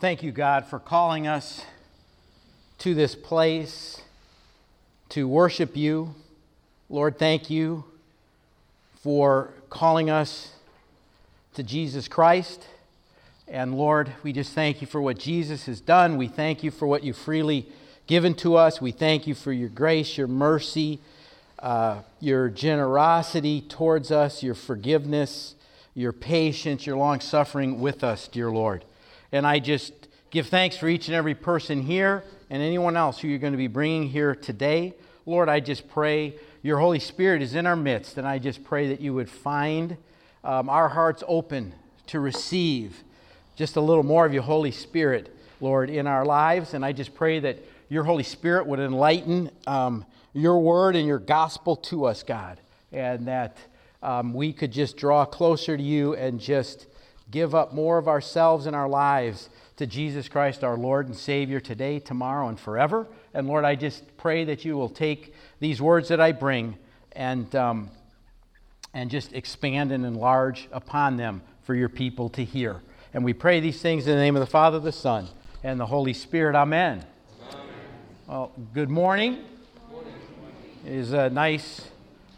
Thank you, God, for calling us to this place to worship you. Lord, thank you for calling us to Jesus Christ. And Lord, we just thank you for what Jesus has done. We thank you for what you freely given to us. We thank you for your grace, your mercy, uh, your generosity towards us, your forgiveness, your patience, your long suffering with us, dear Lord. And I just give thanks for each and every person here and anyone else who you're going to be bringing here today. Lord, I just pray your Holy Spirit is in our midst, and I just pray that you would find um, our hearts open to receive just a little more of your Holy Spirit, Lord, in our lives. And I just pray that your Holy Spirit would enlighten um, your word and your gospel to us, God, and that um, we could just draw closer to you and just give up more of ourselves and our lives to Jesus Christ, our Lord and Savior, today, tomorrow, and forever. And Lord, I just pray that you will take these words that I bring and, um, and just expand and enlarge upon them for your people to hear. And we pray these things in the name of the Father, the Son, and the Holy Spirit. Amen. Amen. Well, good morning. It is uh, nice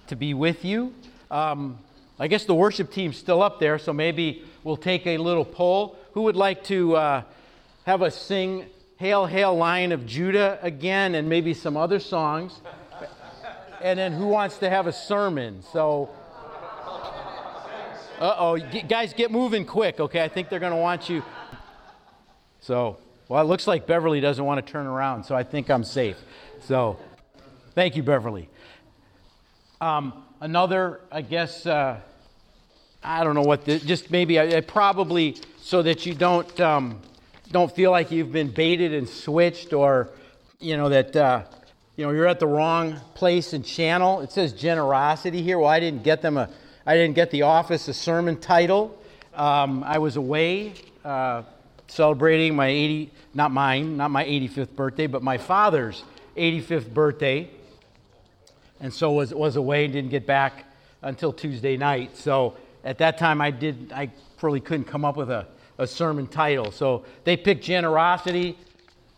to be with you. Um, I guess the worship team's still up there, so maybe we'll take a little poll. Who would like to uh, have us sing Hail, Hail, Lion of Judah again and maybe some other songs? And then who wants to have a sermon? So, uh oh, guys, get moving quick, okay? I think they're going to want you. So, well, it looks like Beverly doesn't want to turn around, so I think I'm safe. So, thank you, Beverly. Um, another, I guess, uh, I don't know what, the, just maybe, I, probably so that you don't, um, don't feel like you've been baited and switched or, you know, that, uh, you know, you're at the wrong place and channel. It says generosity here. Well, I didn't get them a, I didn't get the office a sermon title. Um, I was away uh, celebrating my 80, not mine, not my 85th birthday, but my father's 85th birthday and so was, was away and didn't get back until Tuesday night. So at that time, I did I really couldn't come up with a, a sermon title. So they picked generosity.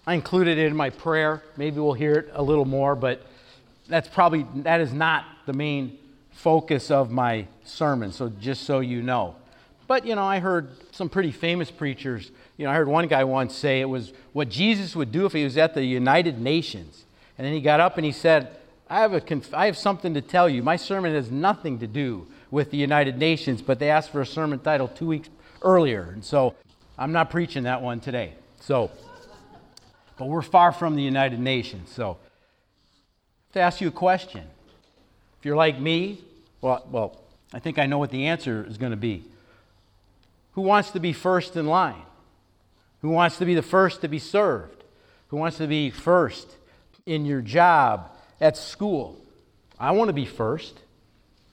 I included it in my prayer. Maybe we'll hear it a little more, but that's probably that is not the main focus of my sermon. So just so you know. But you know, I heard some pretty famous preachers. You know, I heard one guy once say it was what Jesus would do if he was at the United Nations. And then he got up and he said, I have, a conf- I have something to tell you. My sermon has nothing to do with the United Nations, but they asked for a sermon title two weeks earlier. And so I'm not preaching that one today. So, but we're far from the United Nations. So, to ask you a question. If you're like me, well, well, I think I know what the answer is going to be. Who wants to be first in line? Who wants to be the first to be served? Who wants to be first in your job, at school. I want to be first.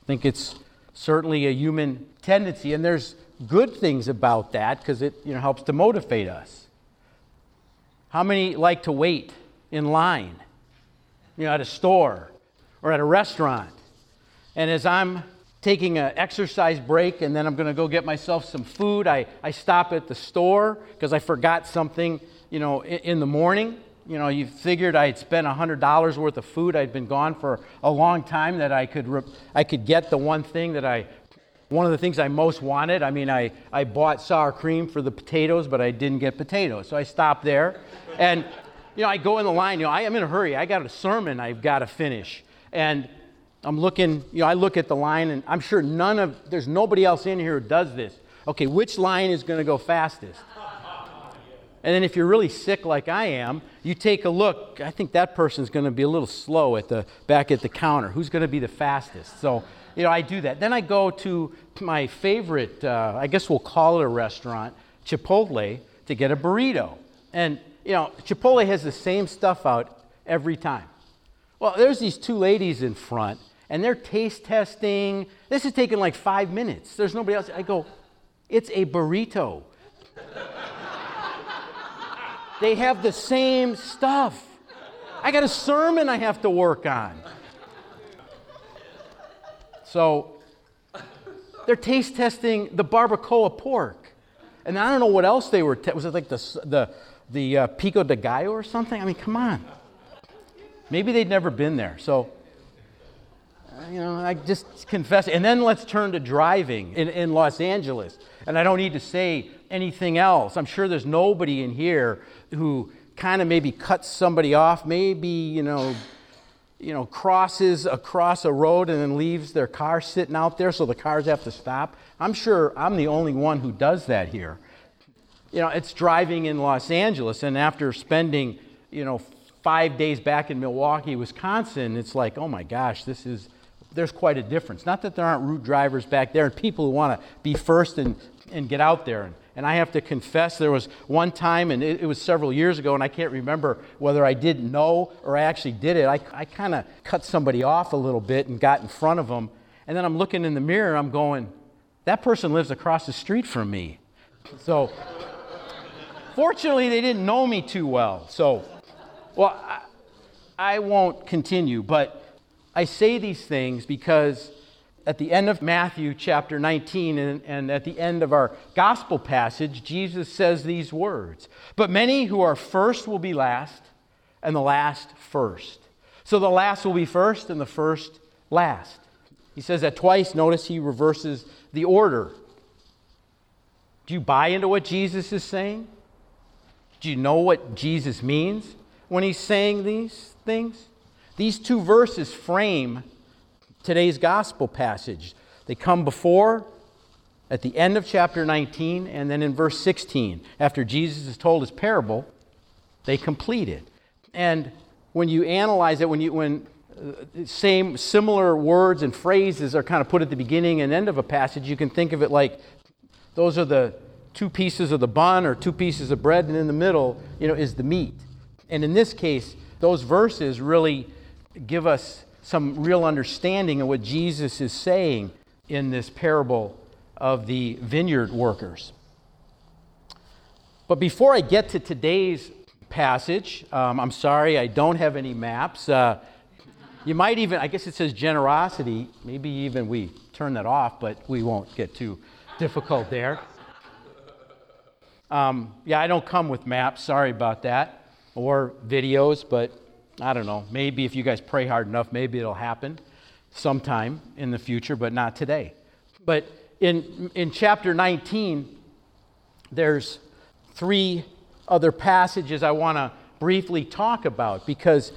I think it's certainly a human tendency, and there's good things about that because it you know, helps to motivate us. How many like to wait in line, you know, at a store or at a restaurant? And as I'm taking an exercise break and then I'm going to go get myself some food, I, I stop at the store because I forgot something, you know, in, in the morning you know, you figured I'd spent $100 worth of food. I'd been gone for a long time that I could, I could get the one thing that I, one of the things I most wanted. I mean, I, I bought sour cream for the potatoes, but I didn't get potatoes. So I stopped there. And, you know, I go in the line, you know, I am in a hurry. I got a sermon I've got to finish. And I'm looking, you know, I look at the line and I'm sure none of, there's nobody else in here who does this. Okay, which line is going to go fastest? And then if you're really sick like I am, you take a look. I think that person's going to be a little slow at the back at the counter. Who's going to be the fastest? So, you know, I do that. Then I go to my favorite, uh, I guess we'll call it a restaurant, Chipotle, to get a burrito. And, you know, Chipotle has the same stuff out every time. Well, there's these two ladies in front, and they're taste testing. This is taking like five minutes. There's nobody else. I go, it's a burrito. They have the same stuff. I got a sermon I have to work on. So they're taste testing the barbacoa pork. And I don't know what else they were. Te- was it like the the the uh, Pico de Gallo or something? I mean, come on. Maybe they'd never been there. So, uh, you know, I just confess. And then let's turn to driving in, in Los Angeles. And I don't need to say anything else. I'm sure there's nobody in here who kind of maybe cuts somebody off, maybe, you know, you know, crosses across a road and then leaves their car sitting out there so the cars have to stop. I'm sure I'm the only one who does that here. You know, it's driving in Los Angeles, and after spending, you know, five days back in Milwaukee, Wisconsin, it's like, oh my gosh, this is, there's quite a difference. Not that there aren't rude drivers back there and people who want to be first and, and get out there. And, and I have to confess, there was one time, and it, it was several years ago, and I can't remember whether I didn't know or I actually did it. I, I kind of cut somebody off a little bit and got in front of them. And then I'm looking in the mirror, I'm going, that person lives across the street from me. So, fortunately, they didn't know me too well. So, well, I, I won't continue, but I say these things because at the end of Matthew chapter 19 and, and, at the end of our gospel passage, Jesus says these words But many who are first will be last, and the last first. So the last will be first, and the first last. He says that twice. Notice he reverses the order. Do you buy into what Jesus is saying? Do you know what Jesus means? when he's saying these things? These two verses frame today's gospel passage. They come before, at the end of chapter 19, and then in verse 16, after Jesus has told his parable, they complete it. And when you analyze it, when you when uh, same similar words and phrases are kind of put at the beginning and end of a passage, you can think of it like those are the two pieces of the bun or two pieces of bread, and in the middle, you know, is the meat. And in this case, those verses really give us some real understanding of what Jesus is saying in this parable of the vineyard workers. But before I get to today's passage, um, I'm sorry, I don't have any maps. Uh, you might even, I guess it says generosity. Maybe even we turn that off, but we won't get too difficult there. Um, yeah, I don't come with maps. Sorry about that or videos, but I don't know. Maybe if you guys pray hard enough, maybe it'll happen sometime in the future, but not today. But in, in chapter 19, there's three other passages I want to briefly talk about because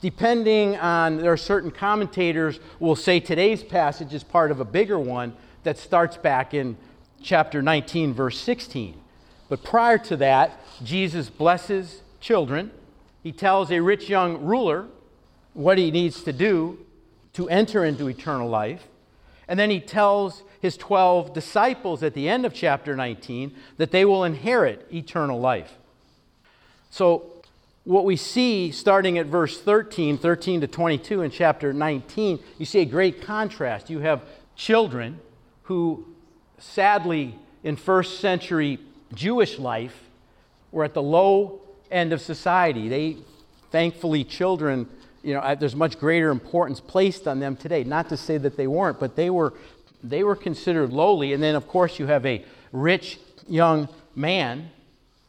depending on there are certain commentators will say today's passage is part of a bigger one that starts back in chapter 19 verse 16 but prior to that jesus blesses children. He tells a rich young ruler what he needs to do to enter into eternal life. And then he tells his 12 disciples at the end of chapter 19 that they will inherit eternal life. So, what we see starting at verse 13, 13 to 22 in chapter 19, you see a great contrast. You have children who, sadly, in first century Jewish life, were at the low end of society. They, thankfully, children, you know, there's much greater importance placed on them today. Not to say that they weren't, but they were, they were considered lowly. And then, of course, you have a rich young man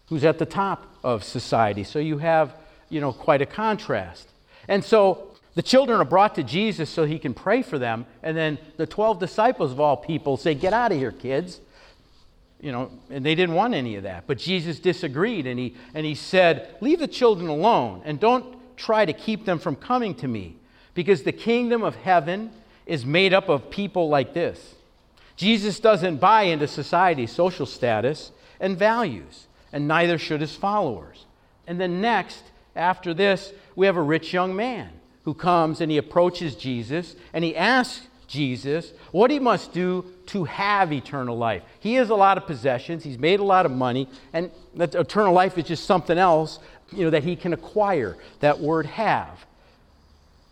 who's at the top of society. So you have, you know, quite a contrast. And so the children are brought to Jesus so he can pray for them. And then the 12 disciples of all people say, Get out of here, kids you know, and they didn't want any of that. But Jesus disagreed and he, and he said, Leave the children alone and don't try to keep them from coming to me because the kingdom of heaven is made up of people like this. Jesus doesn't buy into society's social status and values, and neither should his followers. And then next, after this, we have a rich young man who comes and he approaches Jesus and he asks Jesus, what he must do to have eternal life. He has a lot of possessions, he's made a lot of money, and eternal life is just something else, you know, that he can acquire. That word have.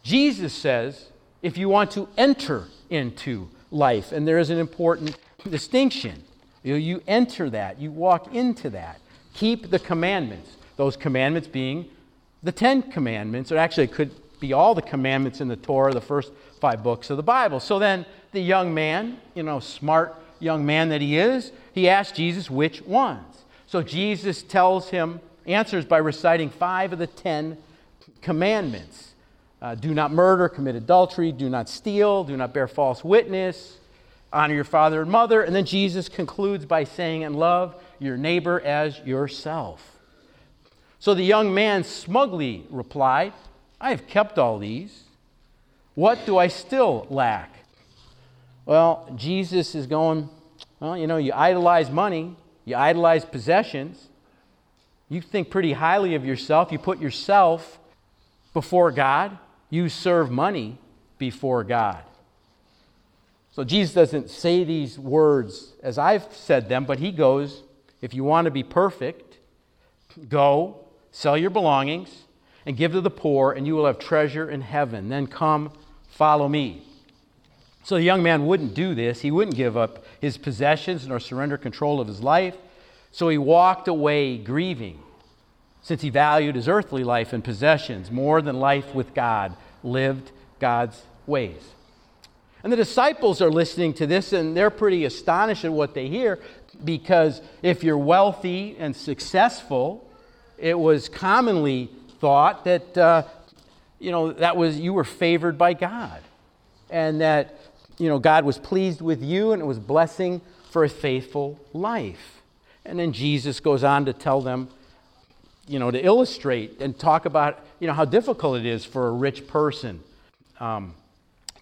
Jesus says, if you want to enter into life, and there is an important distinction. You, know, you enter that, you walk into that. Keep the commandments. Those commandments being the Ten Commandments, or actually could be all the commandments in the Torah, the first five books of the Bible. So then the young man, you know, smart young man that he is, he asks Jesus which ones. So Jesus tells him, answers by reciting five of the ten commandments uh, do not murder, commit adultery, do not steal, do not bear false witness, honor your father and mother. And then Jesus concludes by saying, and love your neighbor as yourself. So the young man smugly replied, I have kept all these. What do I still lack? Well, Jesus is going, well, you know, you idolize money, you idolize possessions, you think pretty highly of yourself, you put yourself before God, you serve money before God. So Jesus doesn't say these words as I've said them, but he goes, if you want to be perfect, go, sell your belongings, and give to the poor, and you will have treasure in heaven. Then come, follow me. So the young man wouldn't do this. He wouldn't give up his possessions nor surrender control of his life. So he walked away grieving, since he valued his earthly life and possessions more than life with God, lived God's ways. And the disciples are listening to this and they're pretty astonished at what they hear because if you're wealthy and successful, it was commonly thought that uh, you know that was you were favored by God and that you know God was pleased with you and it was blessing for a faithful life. And then Jesus goes on to tell them you know to illustrate and talk about you know how difficult it is for a rich person um,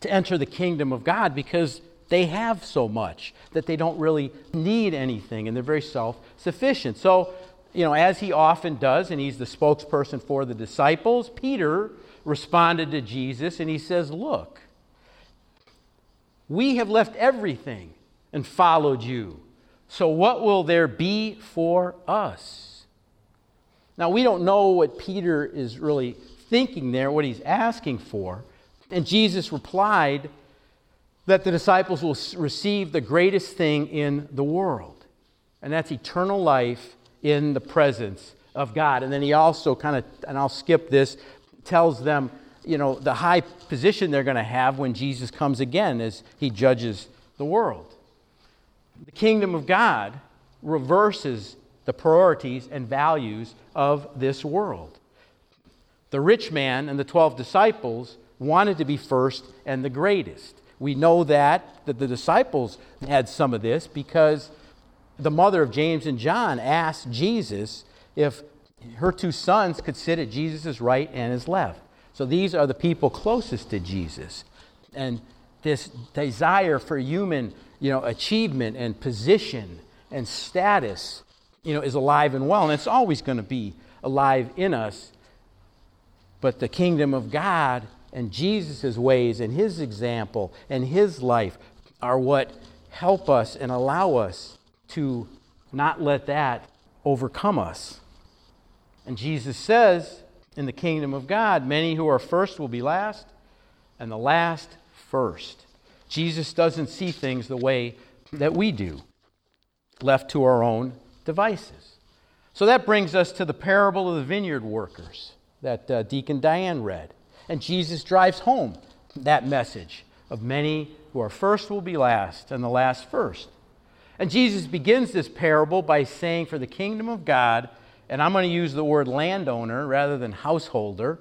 to enter the kingdom of God because they have so much that they don't really need anything and they're very self sufficient. So, you know, as he often does, and he's the spokesperson for the disciples, Peter responded to Jesus and he says, Look, we have left everything and followed you. So, what will there be for us? Now, we don't know what Peter is really thinking there, what he's asking for. And Jesus replied that the disciples will receive the greatest thing in the world, and that's eternal life in the presence of God. And then he also kind of, and I'll skip this, tells them, you know, the high position they're going to have when Jesus comes again as he judges the world. The kingdom of God reverses the priorities and values of this world. The rich man and the 12 disciples wanted to be first and the greatest. We know that, that the disciples had some of this because the mother of James and John asked Jesus if her two sons could sit at Jesus' right and his left. So these are the people closest to Jesus. And this desire for human you know, achievement and position and status you know, is alive and well. And it's always going to be alive in us. But the kingdom of God and Jesus' ways and his example and his life are what help us and allow us to not let that overcome us. And Jesus says, in the kingdom of God, many who are first will be last, and the last first. Jesus doesn't see things the way that we do, left to our own devices. So that brings us to the parable of the vineyard workers that uh, Deacon Diane read. And Jesus drives home that message of many who are first will be last and the last first. And Jesus begins this parable by saying, For the kingdom of God, and I'm going to use the word landowner rather than householder,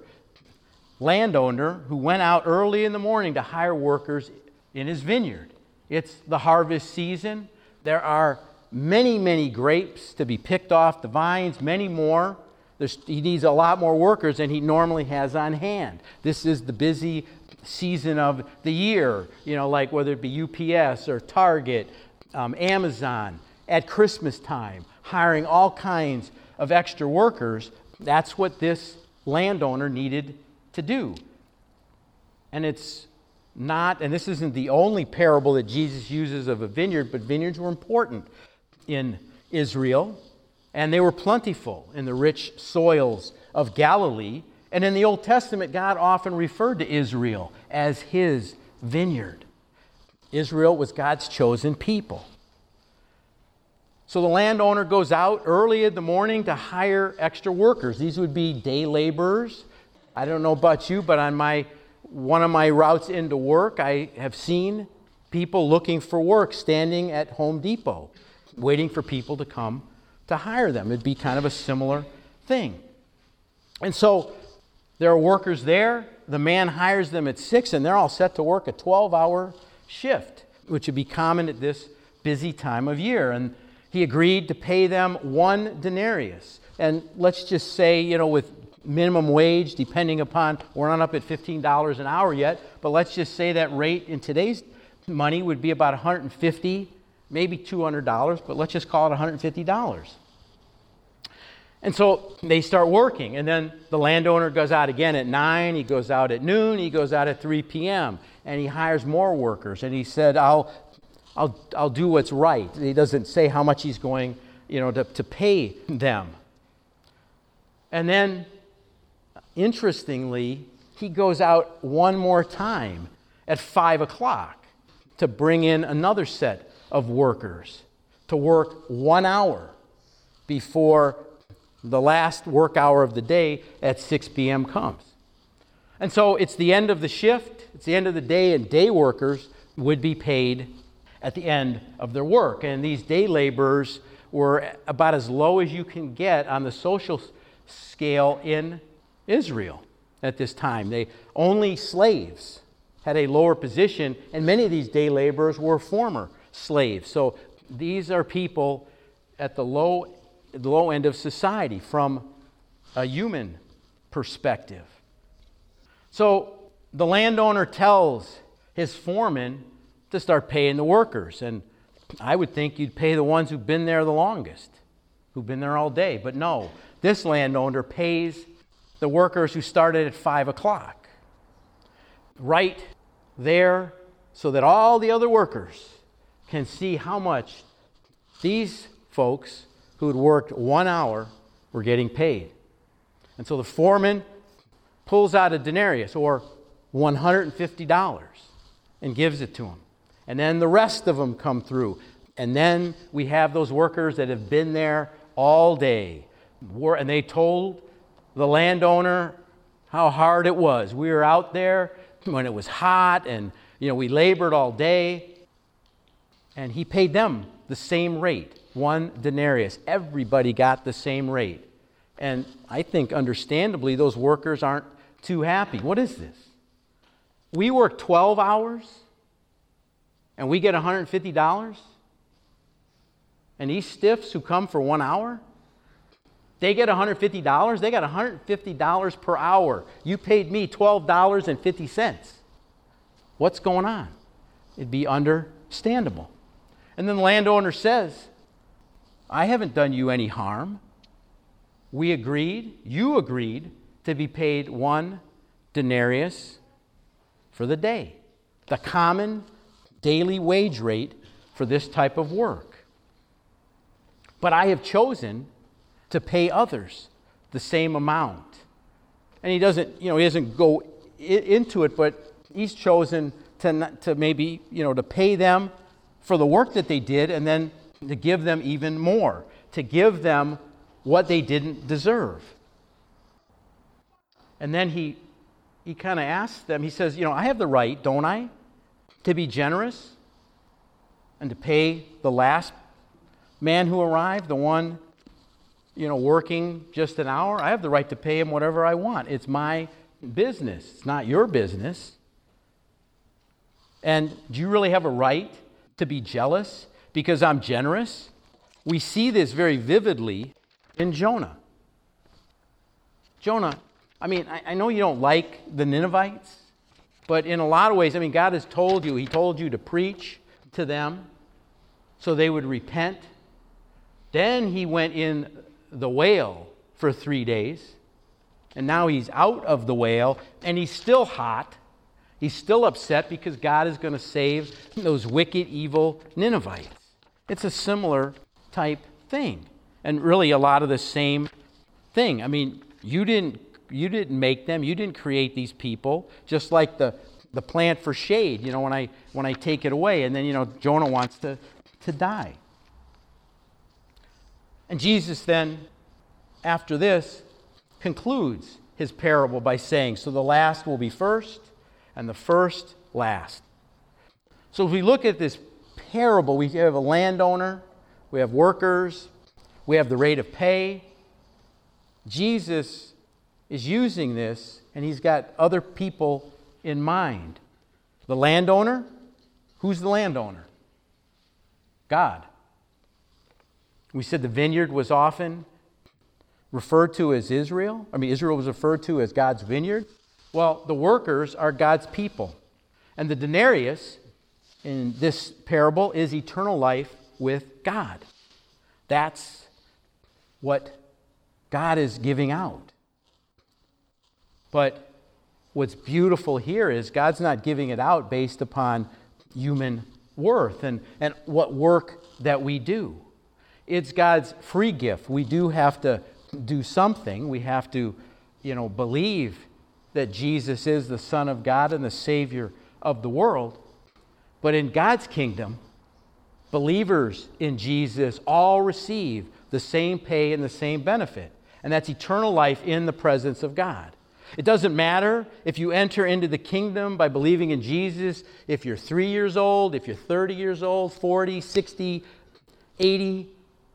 landowner who went out early in the morning to hire workers in his vineyard. It's the harvest season. There are many, many grapes to be picked off the vines, many more. There's, he needs a lot more workers than he normally has on hand. This is the busy season of the year, you know, like whether it be UPS or Target, um, Amazon, at Christmas time, hiring all kinds of extra workers. That's what this landowner needed to do. And it's not, and this isn't the only parable that Jesus uses of a vineyard, but vineyards were important in Israel and they were plentiful in the rich soils of Galilee. And in the Old Testament, God often referred to Israel as his vineyard. Israel was God's chosen people. So the landowner goes out early in the morning to hire extra workers. These would be day laborers. I don't know about you, but on my one of my routes into work, I have seen people looking for work standing at Home Depot, waiting for people to come to hire them. It'd be kind of a similar thing. And so there are workers there. The man hires them at six, and they're all set to work a 12 hour shift, which would be common at this busy time of year. And he agreed to pay them one denarius. And let's just say, you know, with minimum wage, depending upon, we're not up at $15 an hour yet, but let's just say that rate in today's money would be about 150 maybe $200, but let's just call it $150. And so they start working, and then the landowner goes out again at 9, he goes out at noon, he goes out at 3 p.m., and he hires more workers. And he said, I'll, I'll, I'll do what's right. He doesn't say how much he's going you know, to, to pay them. And then, interestingly, he goes out one more time at 5 o'clock to bring in another set of workers to work one hour before the last work hour of the day at 6 p.m. comes. And so it's the end of the shift, it's the end of the day, and day workers would be paid at the end of their work. And these day laborers were about as low as you can get on the social scale in Israel at this time. They only slaves had a lower position, and many of these day laborers were former slaves. So these are people at the low the low end of society from a human perspective. So the landowner tells his foreman to start paying the workers. And I would think you'd pay the ones who've been there the longest, who've been there all day. But no, this landowner pays the workers who started at 5 o'clock. Right there, so that all the other workers can see how much these folks who had worked one hour were getting paid. And so the foreman pulls out a denarius or $150 and gives it to them. And then the rest of them come through. And then we have those workers that have been there all day. And they told the landowner how hard it was. We were out there when it was hot and you know we labored all day. And he paid them the same rate one denarius. Everybody got the same rate. And I think, understandably, those workers aren't too happy. What is this? We work 12 hours and we get $150? And these stiffs who come for one hour, they get $150? They got $150 per hour. You paid me $12.50. What's going on? It'd be understandable. And then the landowner says, I haven't done you any harm. We agreed, you agreed, to be paid one denarius for the day, the common daily wage rate for this type of work. But I have chosen to pay others the same amount. And he doesn't, you know, he doesn't go into it, but he's chosen to, to maybe, you know, to pay them for the work that they did and then to give them even more, to give them what they didn't deserve. And then he, he kind of asks them, he says, You know, I have the right, don't I, to be generous and to pay the last man who arrived, the one, you know, working just an hour. I have the right to pay him whatever I want. It's my business, it's not your business. And do you really have a right to be jealous because I'm generous. We see this very vividly in Jonah. Jonah, I mean, I, I, know you don't like the Ninevites, but in a lot of ways, I mean, God has told you, He told you to preach to them so they would repent. Then He went in the whale for three days, and now He's out of the whale, and He's still hot. He's still upset because God is going to save those wicked, evil Ninevites. It's a similar type thing. And really a lot of the same thing. I mean, you didn't you didn't make them, you didn't create these people, just like the the plant for shade, you know, when I when I take it away and then you know Jonah wants to to die. And Jesus then after this concludes his parable by saying, so the last will be first and the first last. So if we look at this parable, we have a landowner, we have workers, we have the rate of pay. Jesus is using this, and he's got other people in mind. The landowner, who's the landowner? God. We said the vineyard was often referred to as Israel. I mean, Israel was referred to as God's vineyard. Well, the workers are God's people. And the denarius in this parable is eternal life with God. That's what God is giving out. But what's beautiful here is God's not giving it out based upon human worth and, and what work that we do. It's God's free gift. We do have to do something. We have to, you know, believe that Jesus is the Son of God and the Savior of the world. But in God's kingdom, believers in Jesus all receive the same pay and the same benefit, and that's eternal life in the presence of God. It doesn't matter if you enter into the kingdom by believing in Jesus, if you're three years old, if you're 30 years old, 40, 60, 80,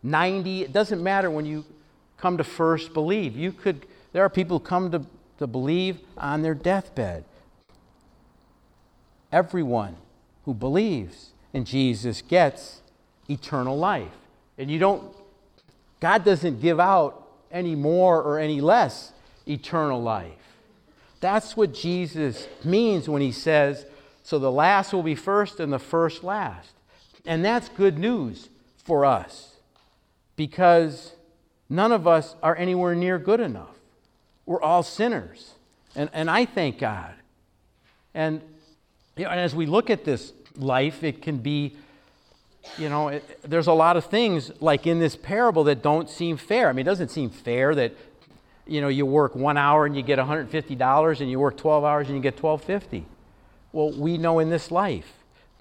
90. It doesn't matter when you come to first believe. You could, there are people who come to, to believe on their deathbed. Everyone who believes in Jesus gets eternal life. And you don't, God doesn't give out any more or any less eternal life. That's what Jesus means when he says, so the last will be first and the first last. And that's good news for us because none of us are anywhere near good enough. We're all sinners. And, and I thank God. And, you know, and as we look at this life, it can be, you know, it, there's a lot of things like in this parable that don't seem fair. I mean, it doesn't seem fair that, you know, you work one hour and you get $150 and you work 12 hours and you get 1250 Well, we know in this life,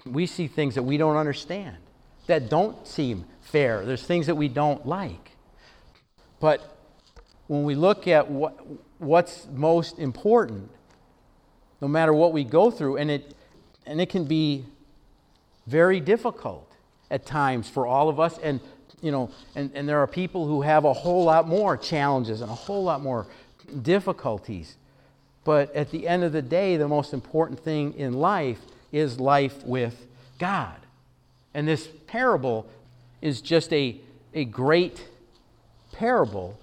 we see things that we don't understand that don't seem fair. There's things that we don't like. But when we look at what, what's most important, no matter what we go through, and it, and it can be very difficult at times for all of us. And, you know, and, and there are people who have a whole lot more challenges and a whole lot more difficulties. But at the end of the day, the most important thing in life is life with God. And this parable is just a, a great parable,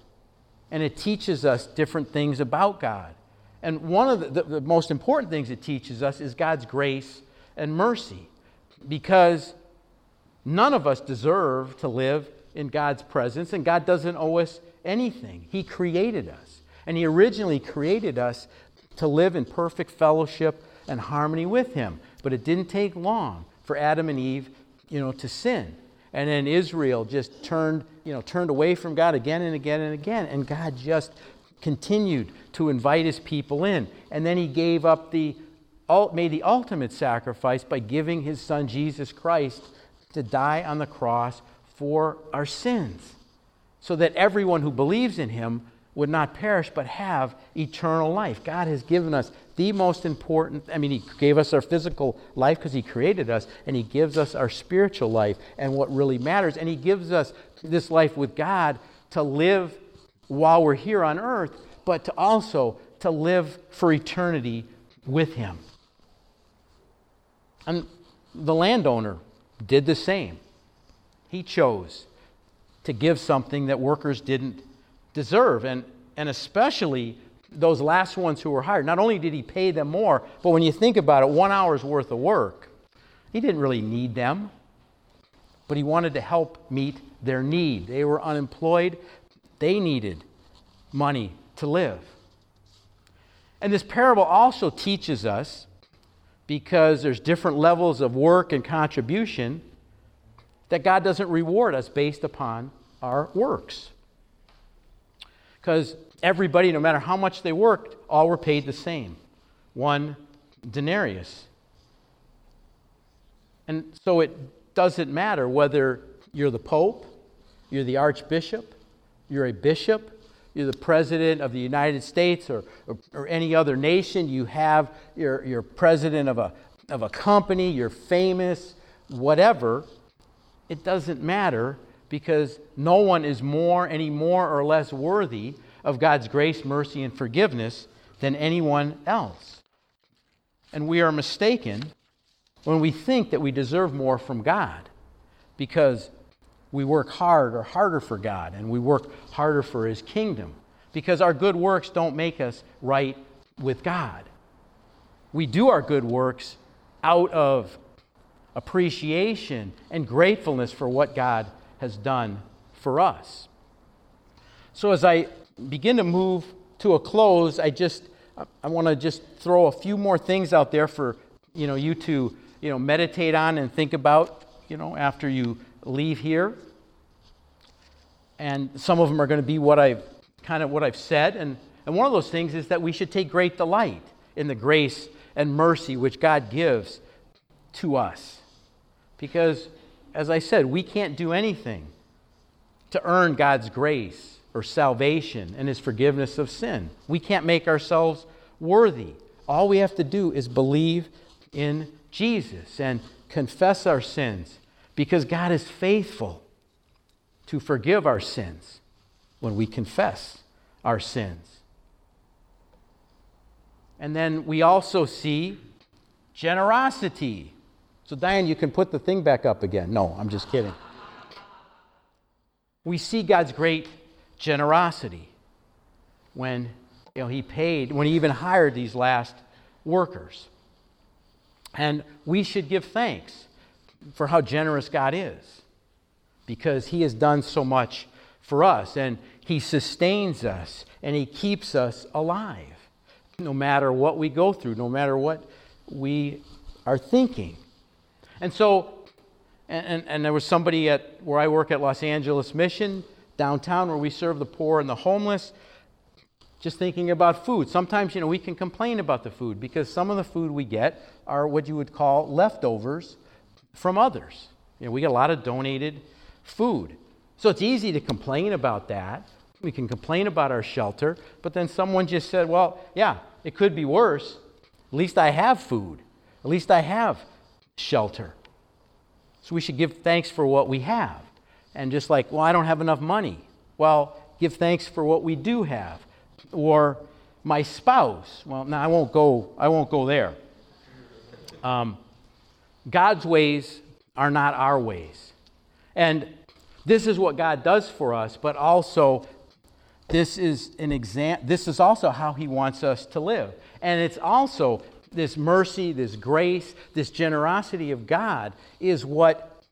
and it teaches us different things about God. And one of the, the, the most important things it teaches us is God's grace and mercy because none of us deserve to live in God's presence, and God doesn't owe us anything. He created us, and He originally created us to live in perfect fellowship and harmony with Him. But it didn't take long for Adam and Eve, you know, to sin. And then Israel just turned, you know, turned away from God again and again and again, and God just continued to invite his people in. And then he gave up the made the ultimate sacrifice by giving his son Jesus Christ to die on the cross for our sins, so that everyone who believes in him would not perish but have eternal life. God has given us the most important, I mean, He gave us our physical life because He created us, and He gives us our spiritual life and what really matters. And He gives us this life with God to live while we're here on earth, but to also to live for eternity with Him. And the landowner did the same. He chose to give something that workers didn't deserve, and, and especially those last ones who were hired. Not only did he pay them more, but when you think about it, one hour's worth of work, he didn't really need them, but he wanted to help meet their need. They were unemployed, they needed money to live. And this parable also teaches us because there's different levels of work and contribution that God doesn't reward us based upon our works. Because everybody, no matter how much they worked, all were paid the same one denarius. And so it doesn't matter whether you're the Pope, you're the Archbishop, you're a bishop, you're the president of the United States or, or, or, any other nation, you have, you're, you're president of a, of a company, you're famous, whatever, it doesn't matter because no one is more, any more or less worthy of God's grace, mercy, and forgiveness than anyone else. And we are mistaken when we think that we deserve more from God because we work hard or harder for God and we work harder for His kingdom because our good works don't make us right with God. We do our good works out of appreciation and gratefulness for what God has done for us. So as I begin to move to a close, I just I want to just throw a few more things out there for you know you to you know meditate on and think about you know after you leave here. And some of them are going to be what I've kind of what I've said and and one of those things is that we should take great delight in the grace and mercy which God gives to us. Because, as I said, we can't do anything to earn God's grace or salvation and His forgiveness of sin. We can't make ourselves worthy. All we have to do is believe in Jesus and confess our sins because God is faithful to forgive our sins when we confess our sins. And then we also see generosity. So, Diane, you can put the thing back up again. No, I'm just kidding. We see God's great generosity when you know, He paid, when He even hired these last workers. And we should give thanks for how generous God is because He has done so much for us and He sustains us and He keeps us alive no matter what we go through, no matter what we are thinking. And so, and, and, there was somebody at where I work at Los Angeles Mission, downtown, where we serve the poor and the homeless, just thinking about food. Sometimes, you know, we can complain about the food because some of the food we get are what you would call leftovers from others. You know, we get a lot of donated food. So it's easy to complain about that. We can complain about our shelter, but then someone just said, well, yeah, it could be worse. At least I have food. At least I have shelter. So we should give thanks for what we have. And just like, well, I don't have enough money. Well, give thanks for what we do have. Or my spouse. Well, now I won't go. I won't go there. Um, God's ways are not our ways, and this is what God does for us. But also, this is an exam. This is also how He wants us to live, and it's also this mercy, this grace, this generosity of God is what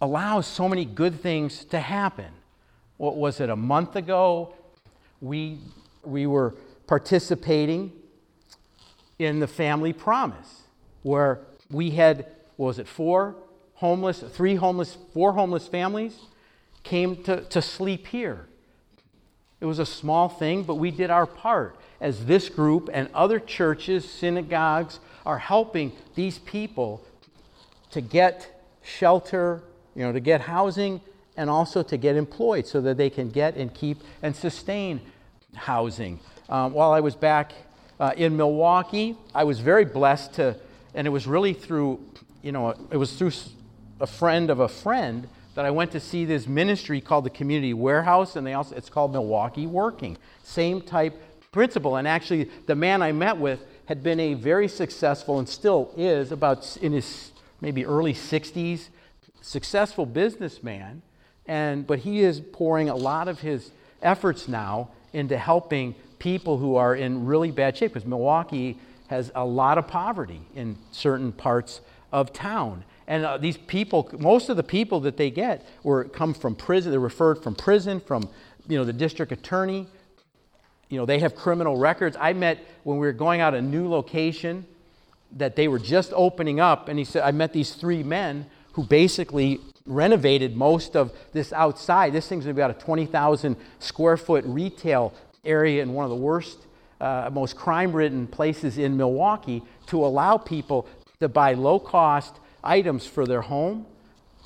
allows so many good things to happen. What was it, a month ago? We, we were participating in the family promise where we had, was it, four homeless, three homeless, four homeless families came to, to sleep here. It was a small thing, but we did our part as this group and other churches, synagogues are helping these people to get shelter, you know, to get housing and also to get employed so that they can get and keep and sustain housing. Um, while I was back uh, in Milwaukee, I was very blessed to, and it was really through, you know, it was through a friend of a friend that I went to see this ministry called the Community Warehouse, and they also it's called Milwaukee Working. Same type principle. And actually, the man I met with had been a very successful and still is about in his maybe early 60s, successful businessman. And but he is pouring a lot of his efforts now into helping people who are in really bad shape because Milwaukee has a lot of poverty in certain parts of town. And uh, these people, most of the people that they get were come from prison. They're referred from prison, from you know the district attorney. You know they have criminal records. I met when we were going out a new location that they were just opening up, and he said I met these three men who basically renovated most of this outside. This thing's to be about a 20,000 square foot retail area in one of the worst, uh, most crime-ridden places in Milwaukee to allow people to buy low-cost items for their home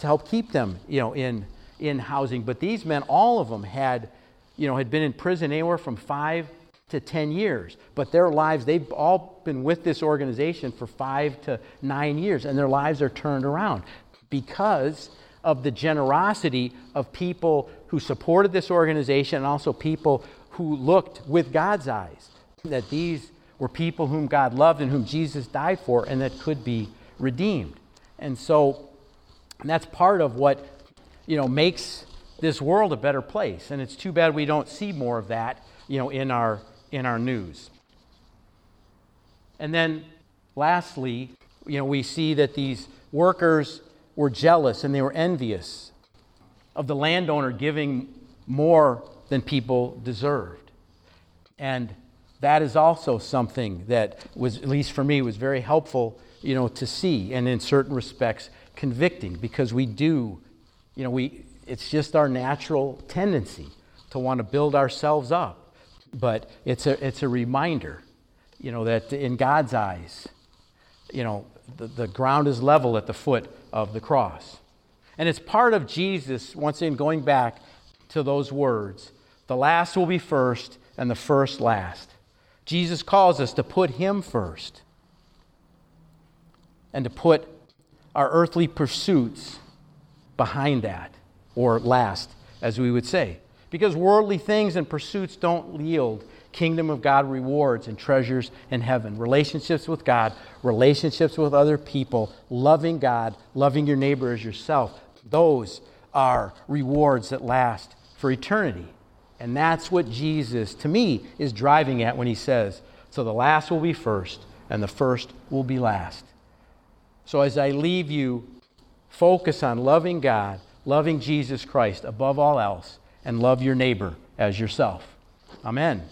to help keep them, you know, in, in housing. But these men, all of them had, you know, had been in prison anywhere from five to 10 years. But their lives, they've all been with this organization for five to nine years, and their lives are turned around because of the generosity of people who supported this organization and also people who looked with God's eyes that these were people whom God loved and whom Jesus died for and that could be redeemed. And so and that's part of what you know makes this world a better place. And it's too bad we don't see more of that, you know, in our in our news. And then lastly, you know, we see that these workers were jealous and they were envious of the landowner giving more than people deserved. And that is also something that was, at least for me, was very helpful, you know, to see and in certain respects convicting because we do, you know, we, it's just our natural tendency to want to build ourselves up. But it's a, it's a reminder, you know, that in God's eyes, you know, the, the ground is level at the foot of the cross. And it's part of Jesus, once again, going back to those words the last will be first, and the first last. Jesus calls us to put Him first and to put our earthly pursuits behind that, or last, as we would say. Because worldly things and pursuits don't yield kingdom of God rewards and treasures in heaven. Relationships with God, relationships with other people, loving God, loving your neighbor as yourself. Those are rewards that last for eternity. And that's what Jesus, to me, is driving at when he says, So the last will be first, and the first will be last. So as I leave you, focus on loving God, loving Jesus Christ above all else, and love your neighbor as yourself. Amen.